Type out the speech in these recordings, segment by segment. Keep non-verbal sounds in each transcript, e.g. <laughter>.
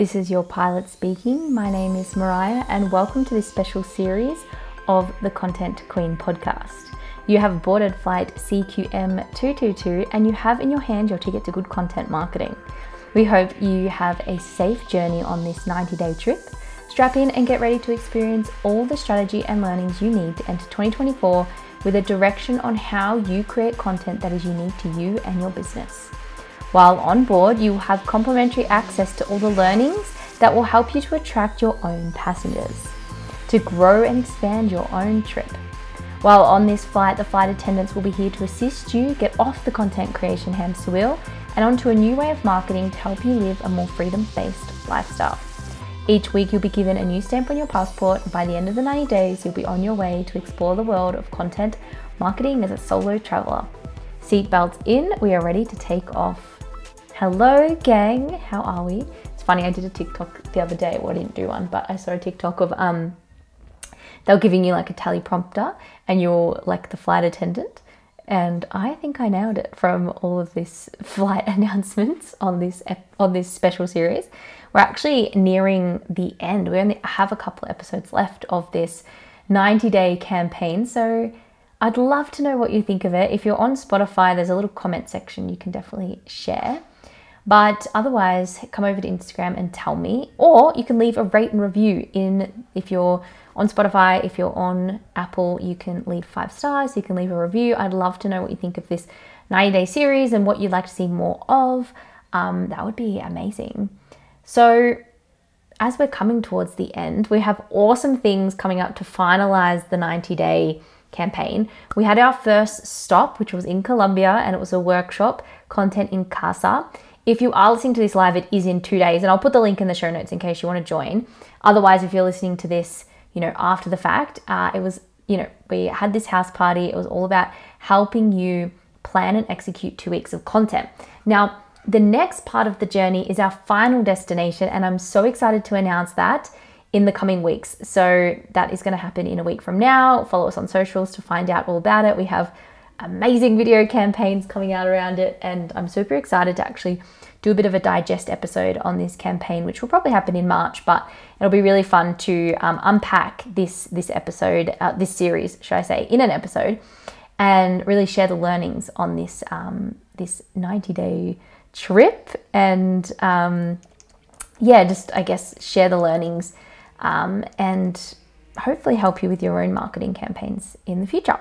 This is your pilot speaking. My name is Mariah, and welcome to this special series of the Content Queen podcast. You have boarded flight CQM222 and you have in your hand your ticket to good content marketing. We hope you have a safe journey on this 90 day trip. Strap in and get ready to experience all the strategy and learnings you need to enter 2024 with a direction on how you create content that is unique to you and your business. While on board, you will have complimentary access to all the learnings that will help you to attract your own passengers, to grow and expand your own trip. While on this flight, the flight attendants will be here to assist you get off the content creation hamster wheel and onto a new way of marketing to help you live a more freedom based lifestyle. Each week, you'll be given a new stamp on your passport. By the end of the 90 days, you'll be on your way to explore the world of content marketing as a solo traveler. Seatbelts in, we are ready to take off. Hello, gang. How are we? It's funny. I did a TikTok the other day. Well, I didn't do one, but I saw a TikTok of um, they were giving you like a teleprompter, and you're like the flight attendant. And I think I nailed it from all of this <laughs> flight announcements on this on this special series. We're actually nearing the end. We only have a couple episodes left of this 90 day campaign. So I'd love to know what you think of it. If you're on Spotify, there's a little comment section you can definitely share. But otherwise, come over to Instagram and tell me, or you can leave a rate and review in if you're on Spotify, if you're on Apple, you can leave five stars, you can leave a review. I'd love to know what you think of this 90 day series and what you'd like to see more of. Um, that would be amazing. So, as we're coming towards the end, we have awesome things coming up to finalize the 90 day campaign. We had our first stop, which was in Colombia, and it was a workshop, Content in Casa. If you are listening to this live, it is in two days, and I'll put the link in the show notes in case you want to join. Otherwise, if you're listening to this, you know, after the fact, uh, it was, you know, we had this house party. It was all about helping you plan and execute two weeks of content. Now, the next part of the journey is our final destination, and I'm so excited to announce that in the coming weeks. So that is going to happen in a week from now. Follow us on socials to find out all about it. We have amazing video campaigns coming out around it. And I'm super excited to actually do a bit of a digest episode on this campaign, which will probably happen in March, but it'll be really fun to um, unpack this this episode, uh, this series, should I say, in an episode, and really share the learnings on this um, this 90 day trip, and um, yeah, just I guess share the learnings um, and hopefully help you with your own marketing campaigns in the future.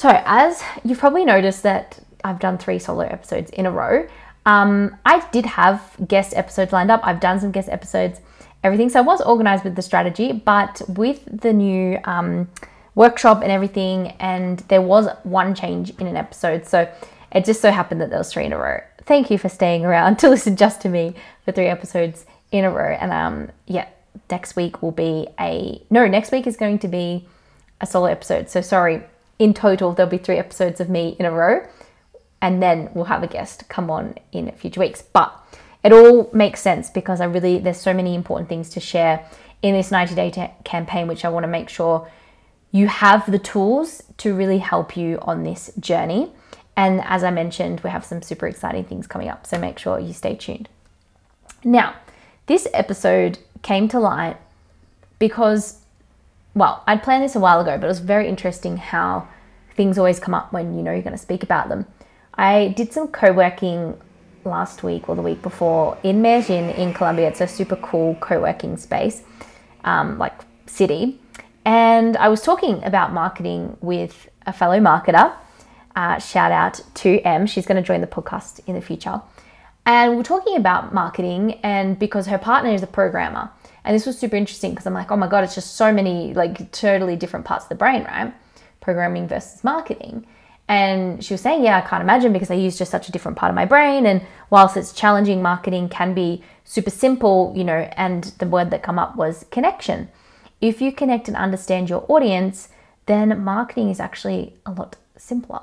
So, as you've probably noticed that I've done three solo episodes in a row, um, I did have guest episodes lined up. I've done some guest episodes, everything. So I was organized with the strategy, but with the new um, workshop and everything, and there was one change in an episode. So it just so happened that there was three in a row. Thank you for staying around <laughs> to listen just to me for three episodes in a row. And um, yeah, next week will be a no. Next week is going to be a solo episode. So sorry in total, there'll be three episodes of me in a row, and then we'll have a guest come on in a future weeks. But it all makes sense because I really, there's so many important things to share in this 90 day campaign, which I want to make sure you have the tools to really help you on this journey. And as I mentioned, we have some super exciting things coming up, so make sure you stay tuned. Now, this episode came to light because well, I'd planned this a while ago, but it was very interesting how things always come up when you know you're going to speak about them. I did some co working last week or the week before in Medellin in Colombia. It's a super cool co working space, um, like city. And I was talking about marketing with a fellow marketer. Uh, shout out to M. She's going to join the podcast in the future. And we're talking about marketing, and because her partner is a programmer. And this was super interesting because I'm like, oh my God, it's just so many, like, totally different parts of the brain, right? Programming versus marketing. And she was saying, yeah, I can't imagine because I use just such a different part of my brain. And whilst it's challenging, marketing can be super simple, you know, and the word that come up was connection. If you connect and understand your audience, then marketing is actually a lot simpler.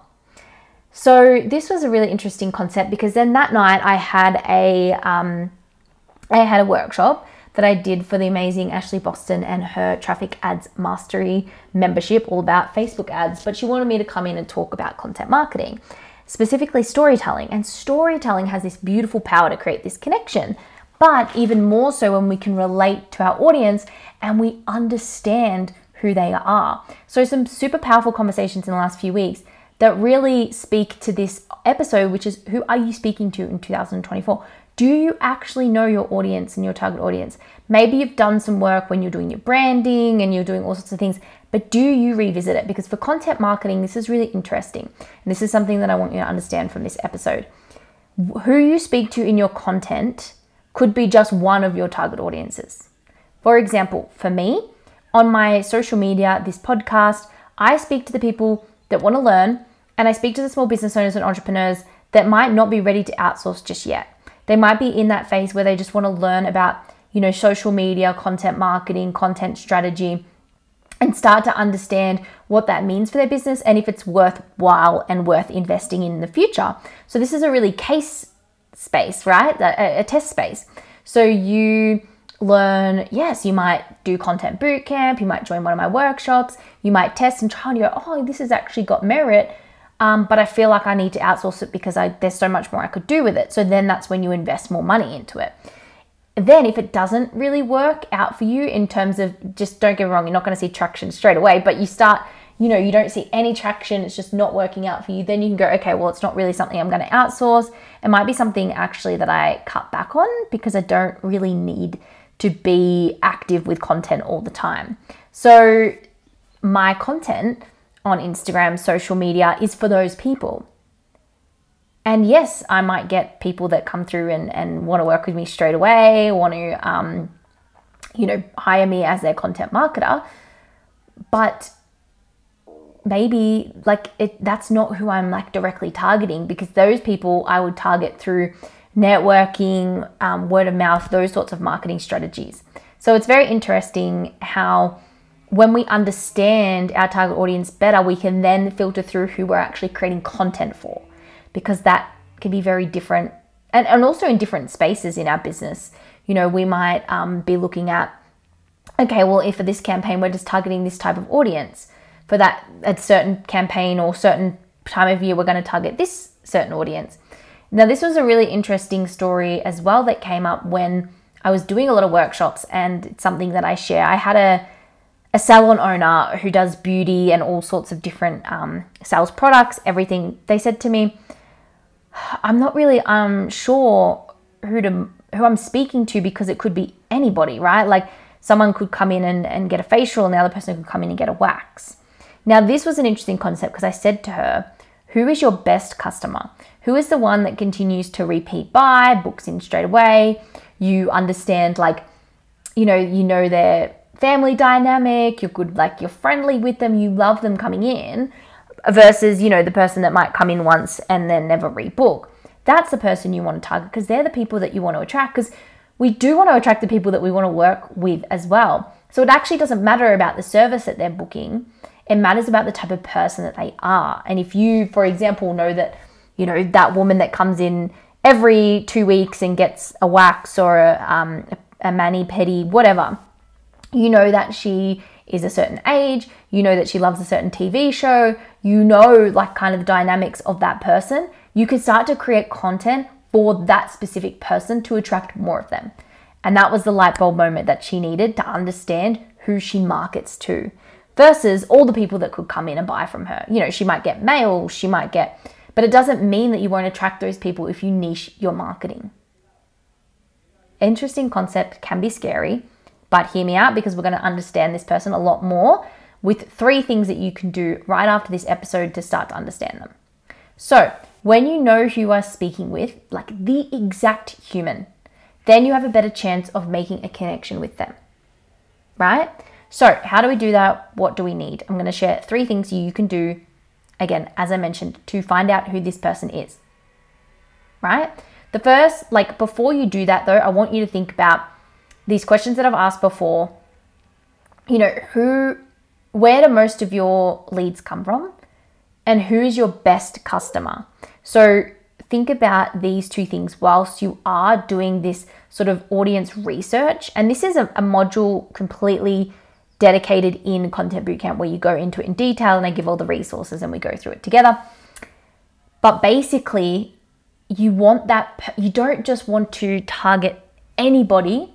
So this was a really interesting concept because then that night I had a um, I had a workshop that I did for the amazing Ashley Boston and her Traffic Ads Mastery membership, all about Facebook ads. But she wanted me to come in and talk about content marketing, specifically storytelling. And storytelling has this beautiful power to create this connection. but even more so when we can relate to our audience and we understand who they are. So, some super powerful conversations in the last few weeks that really speak to this episode, which is who are you speaking to in 2024? Do you actually know your audience and your target audience? Maybe you've done some work when you're doing your branding and you're doing all sorts of things, but do you revisit it? Because for content marketing, this is really interesting. And this is something that I want you to understand from this episode. Who you speak to in your content could be just one of your target audiences. For example, for me, on my social media, this podcast, I speak to the people that want to learn and I speak to the small business owners and entrepreneurs that might not be ready to outsource just yet. They might be in that phase where they just want to learn about, you know, social media, content marketing, content strategy, and start to understand what that means for their business and if it's worthwhile and worth investing in, in the future. So this is a really case space, right? A, a test space. So you learn, yes, you might do content bootcamp, you might join one of my workshops, you might test and try and go, oh, this has actually got merit um, but I feel like I need to outsource it because I, there's so much more I could do with it. So then that's when you invest more money into it. Then, if it doesn't really work out for you in terms of just don't get me wrong, you're not going to see traction straight away, but you start, you know, you don't see any traction, it's just not working out for you, then you can go, okay, well, it's not really something I'm going to outsource. It might be something actually that I cut back on because I don't really need to be active with content all the time. So, my content on Instagram, social media is for those people. And yes, I might get people that come through and, and want to work with me straight away, want to, um, you know, hire me as their content marketer. But maybe like it, that's not who I'm like directly targeting because those people I would target through networking, um, word of mouth, those sorts of marketing strategies. So it's very interesting how when we understand our target audience better, we can then filter through who we're actually creating content for because that can be very different and, and also in different spaces in our business. You know, we might um, be looking at, okay, well, if for this campaign we're just targeting this type of audience, for that a certain campaign or certain time of year, we're going to target this certain audience. Now, this was a really interesting story as well that came up when I was doing a lot of workshops, and it's something that I share. I had a a salon owner who does beauty and all sorts of different um, sales products, everything. They said to me, "I'm not really um sure who to who I'm speaking to because it could be anybody, right? Like someone could come in and, and get a facial, and the other person could come in and get a wax." Now, this was an interesting concept because I said to her, "Who is your best customer? Who is the one that continues to repeat buy, books in straight away? You understand like." You know, you know their family dynamic, you're good, like you're friendly with them, you love them coming in, versus, you know, the person that might come in once and then never rebook. That's the person you want to target because they're the people that you want to attract because we do want to attract the people that we want to work with as well. So it actually doesn't matter about the service that they're booking. It matters about the type of person that they are. And if you, for example, know that, you know, that woman that comes in every two weeks and gets a wax or a, um, a mani pedi, whatever, you know that she is a certain age, you know that she loves a certain TV show, you know, like kind of the dynamics of that person, you can start to create content for that specific person to attract more of them. And that was the light bulb moment that she needed to understand who she markets to versus all the people that could come in and buy from her. You know, she might get male, she might get, but it doesn't mean that you won't attract those people if you niche your marketing. Interesting concept, can be scary but hear me out because we're going to understand this person a lot more with three things that you can do right after this episode to start to understand them. So, when you know who you are speaking with, like the exact human, then you have a better chance of making a connection with them. Right? So, how do we do that? What do we need? I'm going to share three things you can do, again, as I mentioned, to find out who this person is. Right? The first, like before you do that though, I want you to think about these questions that I've asked before, you know, who, where do most of your leads come from? And who is your best customer? So think about these two things whilst you are doing this sort of audience research. And this is a, a module completely dedicated in Content Bootcamp where you go into it in detail and I give all the resources and we go through it together. But basically, you want that, you don't just want to target anybody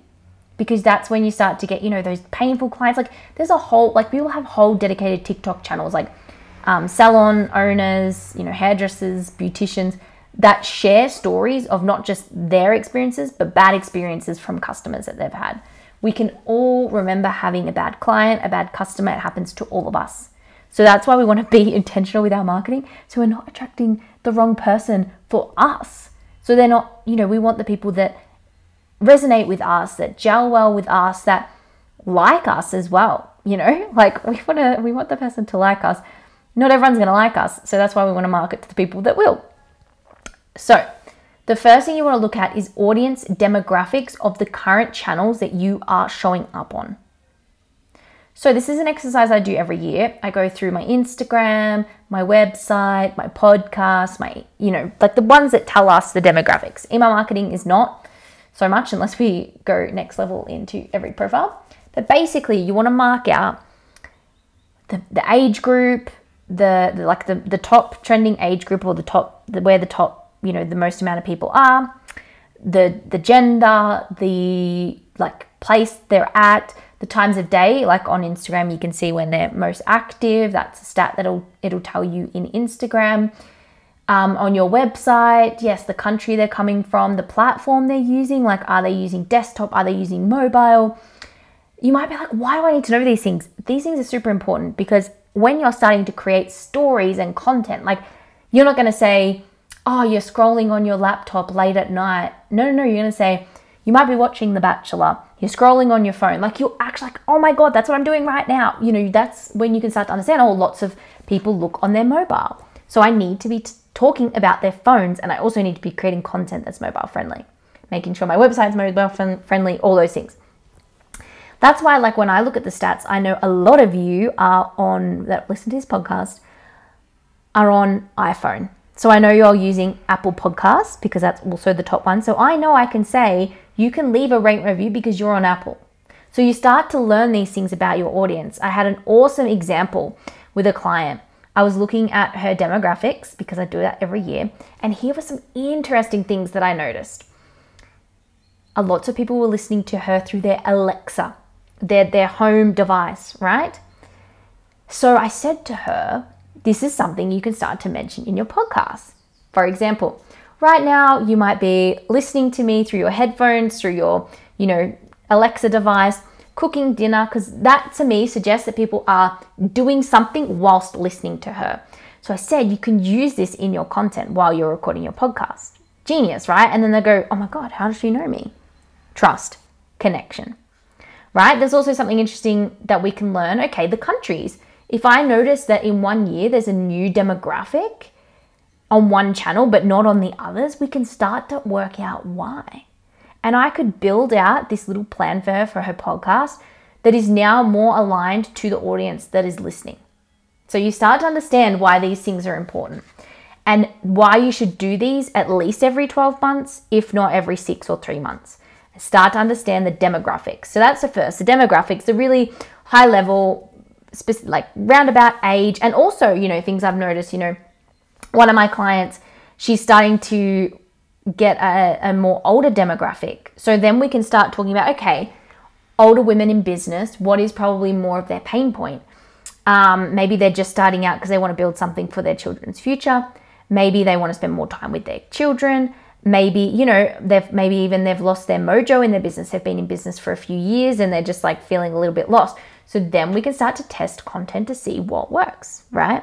because that's when you start to get, you know, those painful clients. Like there's a whole, like people have whole dedicated TikTok channels, like um, salon owners, you know, hairdressers, beauticians that share stories of not just their experiences, but bad experiences from customers that they've had. We can all remember having a bad client, a bad customer. It happens to all of us. So that's why we want to be <laughs> intentional with our marketing. So we're not attracting the wrong person for us. So they're not, you know, we want the people that resonate with us, that gel well with us, that like us as well. You know, <laughs> like we want to, we want the person to like us. Not everyone's going to like us. So that's why we want to market to the people that will. So, the first thing you want to look at is audience demographics of the current channels that you are showing up on. So, this is an exercise I do every year. I go through my Instagram, my website, my podcast, my, you know, like the ones that tell us the demographics. Email marketing is not so much unless we go next level into every profile. But basically, you want to mark out the, the age group, the, the like the, the top trending age group or the top the, where the top you know the most amount of people are the the gender the like place they're at the times of day. Like on instagram you can see when they're most active. That's a stat that'll it'll tell you in instagram um, on your website yes the country they're coming from the platform they're using like are they using desktop are they using mobile you might be like why do i need to know these things these things are super important because when you're starting to create stories and content like you're not going to say oh, you're scrolling on your laptop late at night. No, no, no, you're going to say, you might be watching The Bachelor. You're scrolling on your phone. Like you're actually like, oh my God, that's what I'm doing right now. You know, that's when you can start to understand, oh, lots of people look on their mobile. So I need to be t- talking about their phones and I also need to be creating content that's mobile friendly, making sure my website's mobile friendly, all those things. That's why, like, when I look at the stats, I know a lot of you are on that listen to this podcast are on iPhone so I know you're using Apple Podcasts because that's also the top one. So I know I can say you can leave a rate review because you're on Apple. So you start to learn these things about your audience. I had an awesome example with a client. I was looking at her demographics because I do that every year, and here were some interesting things that I noticed. A lots of people were listening to her through their Alexa, their their home device, right? So I said to her, this is something you can start to mention in your podcast. For example, right now you might be listening to me through your headphones, through your, you know, Alexa device, cooking dinner, because that to me suggests that people are doing something whilst listening to her. So I said you can use this in your content while you're recording your podcast. Genius, right? And then they go, oh my God, how does she know me? Trust, connection, right? There's also something interesting that we can learn. Okay, the countries if I notice that in one year there's a new demographic on one channel but not on the others, we can start to work out why. And I could build out this little plan for her for her podcast that is now more aligned to the audience that is listening. So you start to understand why these things are important and why you should do these at least every 12 months, if not every six or three months. Start to understand the demographics. So that's the first. The demographics are really high level specific, like roundabout age, and also, you know, things I've noticed, you know, one of my clients, she's starting to get a, a more older demographic. So then we can start talking about, okay, older women in business, what is probably more of their pain point? Um, maybe they're just starting out because they want to build something for their children's future. Maybe they want to spend more time with their children. Maybe, you know, they've maybe even they've lost their mojo in their business, They've been in business for a few years and they're just like feeling a little bit lost. So then we can start to test content to see what works, right?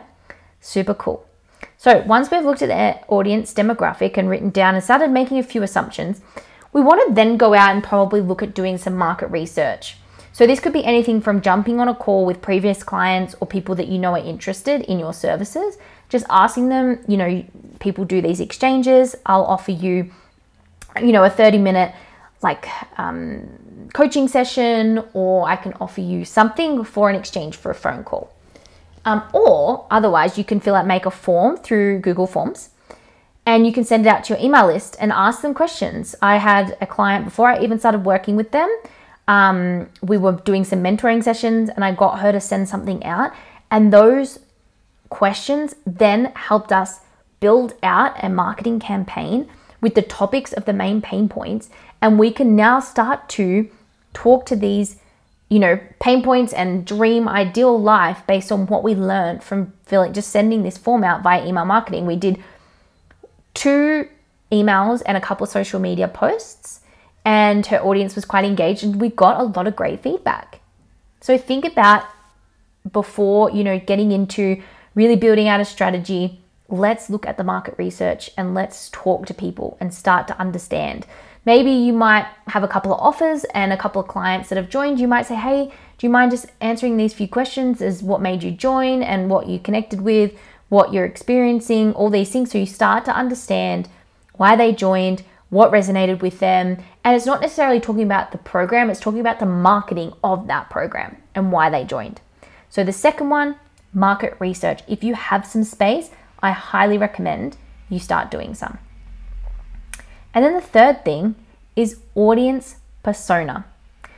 Super cool. So once we've looked at the audience demographic and written down and started making a few assumptions, we want to then go out and probably look at doing some market research. So this could be anything from jumping on a call with previous clients or people that you know are interested in your services, just asking them, you know, people do these exchanges, I'll offer you you know, a 30 minute like um, coaching session, or I can offer you something for an exchange for a phone call. Um, or otherwise, you can fill out, make a form through Google Forms and you can send it out to your email list and ask them questions. I had a client before I even started working with them. Um, we were doing some mentoring sessions and I got her to send something out. And those questions then helped us build out a marketing campaign with the topics of the main pain points And we can now start to talk to these, you know, pain points and dream ideal life based on what we learned from filling, just sending this form out via email marketing. We did two emails and a couple of social media posts, and her audience was quite engaged, and we got a lot of great feedback. So think about before, you know, getting into really building out a strategy, let's look at the market research and let's talk to people and start to understand. Maybe you might have a couple of offers and a couple of clients that have joined. You might say, hey, do you mind just answering these few questions Is what made you join and what you connected with, what you're experiencing, all these things. So you start to understand why they joined, what resonated with them. And it's not necessarily talking about the program, it's talking about the marketing of that program and why they joined. So the second one, market research. If you have some space, I highly recommend you start doing some. And then the third thing is audience persona.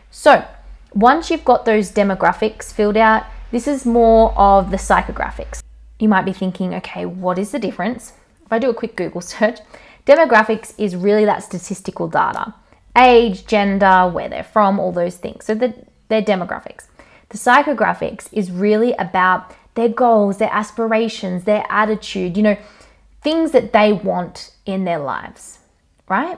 So once you've got those demographics filled out, this is more of the psychographics. You might be thinking, okay, what is the difference? If I do a quick Google <laughs> search, demographics is really that statistical data age, gender, where they're from, all those things. So the, they're demographics. The psychographics is really about their goals, their aspirations, their attitude, you know, things that they want in their lives, right?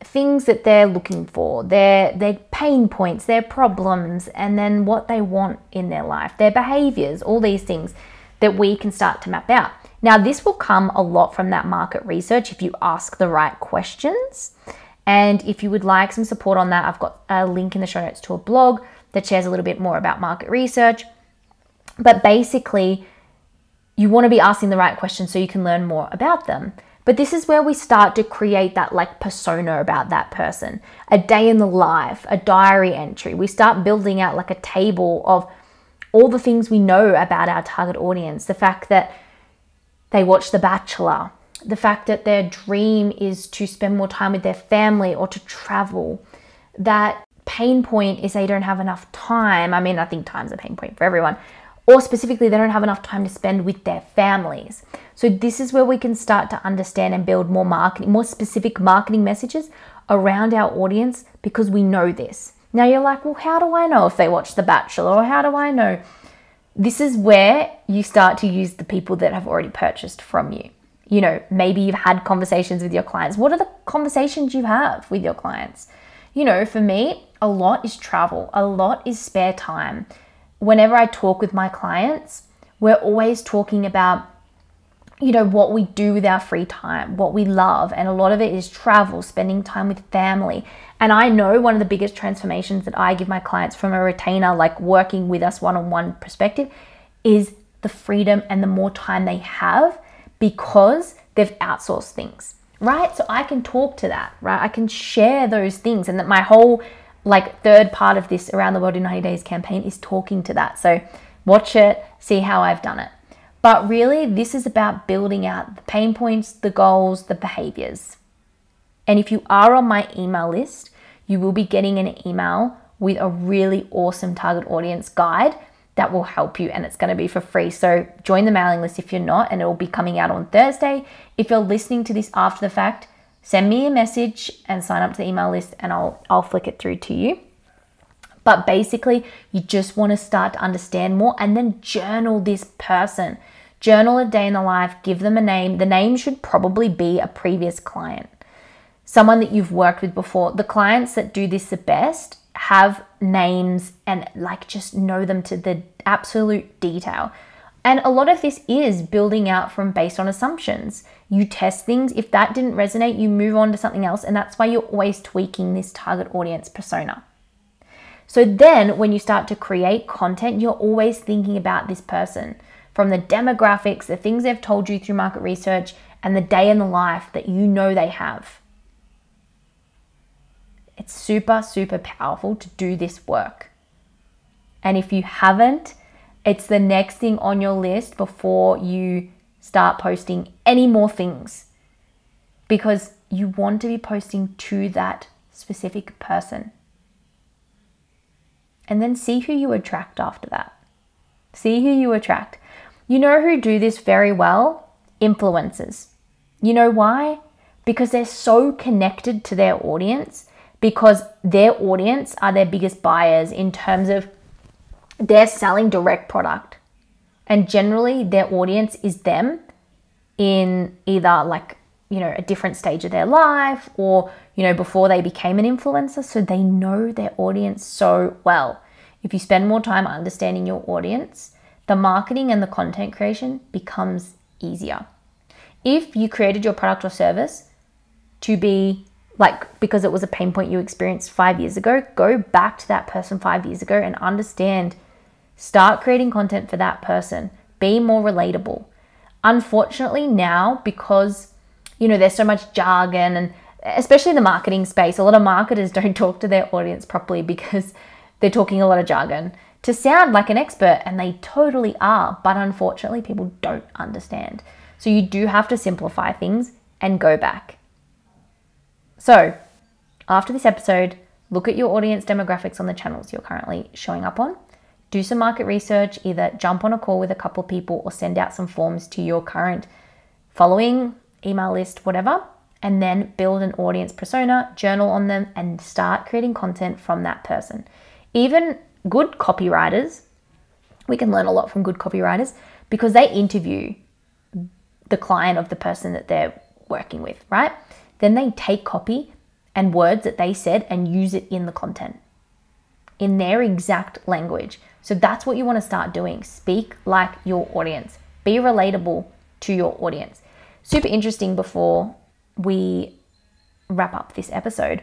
Things that they're looking for, their their pain points, their problems, and then what they want in their life, their behaviors, all these things that we can start to map out. Now, this will come a lot from that market research if you ask the right questions. And if you would like some support on that, I've got a link in the show notes to a blog that shares a little bit more about market research. But basically, you want to be asking the right questions so you can learn more about them. But this is where we start to create that like persona about that person, a day in the life, a diary entry. We start building out like a table of all the things we know about our target audience. The fact that they watch The Bachelor, the fact that their dream is to spend more time with their family or to travel, that pain point is they don't have enough time. I mean, I think time's a pain point for everyone, or specifically, they don't have enough time to spend with their families. So, this is where we can start to understand and build more marketing, more specific marketing messages around our audience because we know this. Now, you're like, well, how do I know if they watch The Bachelor, or how do I know? This is where you start to use the people that have already purchased from you. You know, maybe you've had conversations with your clients. What are the conversations you have with your clients? You know, for me, a lot is travel, a lot is spare time whenever I talk with my clients, we're always talking about you know what we do with our free time, what we love, and a lot of it is travel, spending time with family. And I know one of the biggest transformations that I give my clients from a retainer, like working with us one on one perspective, is the freedom and the more time they have because they've outsourced things, right? So I can talk to that, right? I can share those things, and that my whole like third part of this around the world in 90 days campaign is talking to that. So watch it, see how I've done it. But really, this is about building out the pain points, the goals, the behaviors. And if you are on my email list, you will be getting an email with a really awesome target audience guide that will help you and it's going to be for free. So join the mailing list if you're not, and it will be coming out on Thursday. If you're listening to this after the fact, send me a message and sign up to the email list and I'll I'll flick it through to you. But basically, you just want to start to understand more and then journal this person. Journal a day in the life, give them a name. The name should probably be a previous client, someone that you've worked with before. The clients that do this the best have names and like just know them to the absolute detail. And a lot of this is building out from based on assumptions. You test things. If that didn't resonate, you move on to something else. And that's why you're always tweaking this target audience persona. So then when you start to create content, you're always thinking about this person from the demographics, the things they've told you through market research, and the day in the life that you know they have. It's super, super powerful to do this work. And if you haven't, it's the next thing on your list before you start posting any more things because you want to be posting to that specific person. And then see who you attract after that. See who you attract. You know who do this very well? Influencers. You know why? Because they're so connected to their audience because their audience are their biggest buyers in terms of they're selling direct product. And generally, their audience is them in either like, you know, a different stage of their life or, you know, before they became an influencer. So they know their audience so well. If you spend more time understanding your audience, the marketing and the content creation becomes easier. If you created your product or service to be like because it was a pain point you experienced five years ago, go back to that person five years ago and understand. Start creating content for that person. Be more relatable. Unfortunately, now because you know there's so much jargon and especially in the marketing space, a lot of marketers <laughs> don't talk to their audience properly because they're talking a lot of jargon to sound like an expert, and they totally are, but unfortunately, people don't understand. So you do have to simplify things and go back. So, after this episode, look at your audience demographics on the channels you're currently showing up on. Do some market research, either jump on a call with a couple of people or send out some forms to your current following, email list, whatever, and then build an audience persona, journal on them, and start creating content from that person even good copywriters, we can learn a lot from good copywriters because they interview the client of the person that they're working with, right? Then they take copy and words that they said and use it in the content in their exact language. So that's what you want to start doing. Speak like your audience, be relatable to your audience. Super interesting before we wrap up this episode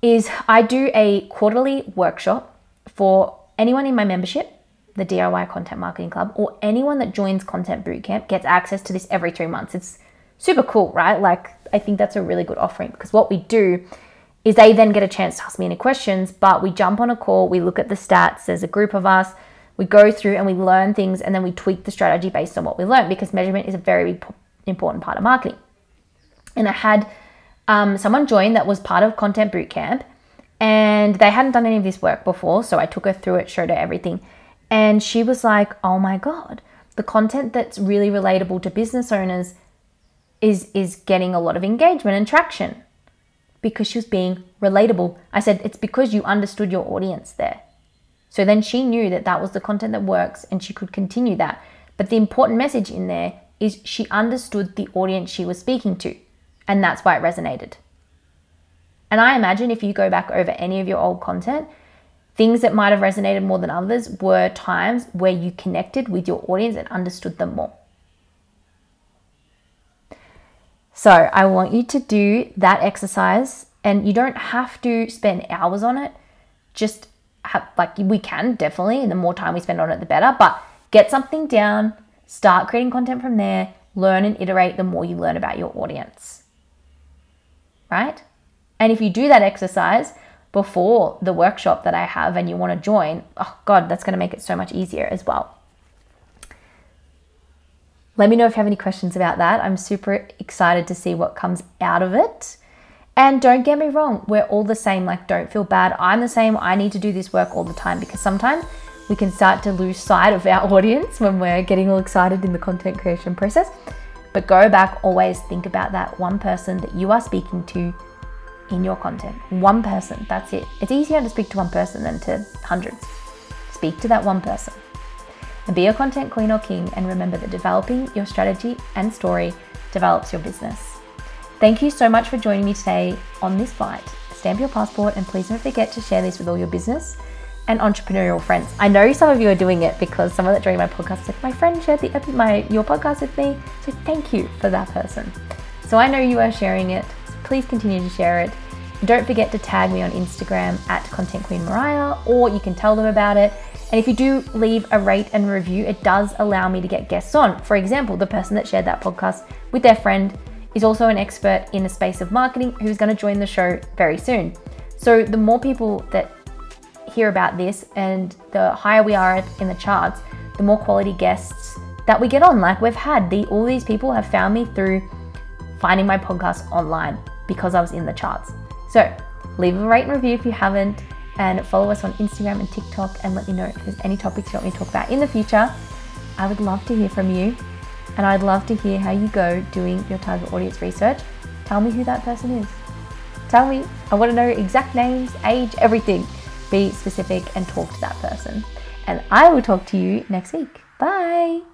is I do a quarterly workshop for anyone in my membership, the DIY Content Marketing Club, or anyone that joins Content Bootcamp gets access to this every three months. It's super cool, right? Like, I think that's a really good offering because what we do is they then get a chance to ask me any questions, but we jump on a call, we look at the stats, there's a group of us, we go through and we learn things and then we tweak the strategy based on what we learn because measurement is a very important part of marketing. And I had um, someone join that was part of Content Bootcamp, and they hadn't done any of this work before. So I took her through it, showed her everything, and she was like, "Oh my god, the content that's really relatable to business owners is is getting a lot of engagement and traction." Because she was being relatable. I said, It's because you understood your audience there. So then she knew that that was the content that works and she could continue that. But the important message in there is she understood the audience she was speaking to. And that's why it resonated. And I imagine if you go back over any of your old content, things that might have resonated more than others were times where you connected with your audience and understood them more. So I want you to do that exercise, and you don't have to spend hours on it. Just have, like we can definitely, and the more time we spend on it, the better. But get something down, start creating content from there, learn and iterate the more you learn about your audience right? And if you do that exercise before the workshop that I have and you want to join, oh God, that's going to make it so much easier as well. Let me know if you have any questions about that. I'm super excited to see what comes out of it. And don't get me wrong, we're all the same. Like, don't feel bad. I'm the same. I need to do this work all the time because sometimes we can start to lose sight of our <laughs> audience when we're getting all excited in the content creation process. But go back, always think about that one person that you are speaking to in your content. One person, that's it. It's easier to speak to one person than to hundreds. Speak to that one person. And be a content queen or king, and remember that developing your strategy and story develops your business. Thank you so much for joining me today on this flight. Stamp your passport, and please don't forget to share this with all your business and entrepreneurial friends. I know some of you are doing it because someone that joined my podcast said, My friend shared the my your podcast with me. So thank you for that person. So I know you are sharing it. So please continue to share it. Don't forget to tag me on Instagram at Content Queen Mariah, or you can tell them about it. And if you do leave a rate and review, it does allow me to get guests on. For example, the person that shared that podcast with their friend is also an expert in the space of marketing who's going to join the show very soon. So the more people that hear about this, and the higher we are in the charts, the more quality guests that we get on. Like we've had, the, all these people have found me through finding my podcast online because I was in the charts. So leave a rate and review if you haven't, and follow us on Instagram and TikTok, and let me know if there's any topics you want me to talk about in the future. I would love to hear from you, and I'd love to hear how you go doing your target audience research. Tell me who that person is. Tell me. I want to know exact names, age, everything. Be specific and talk to that person. And I will talk to you next week. Bye.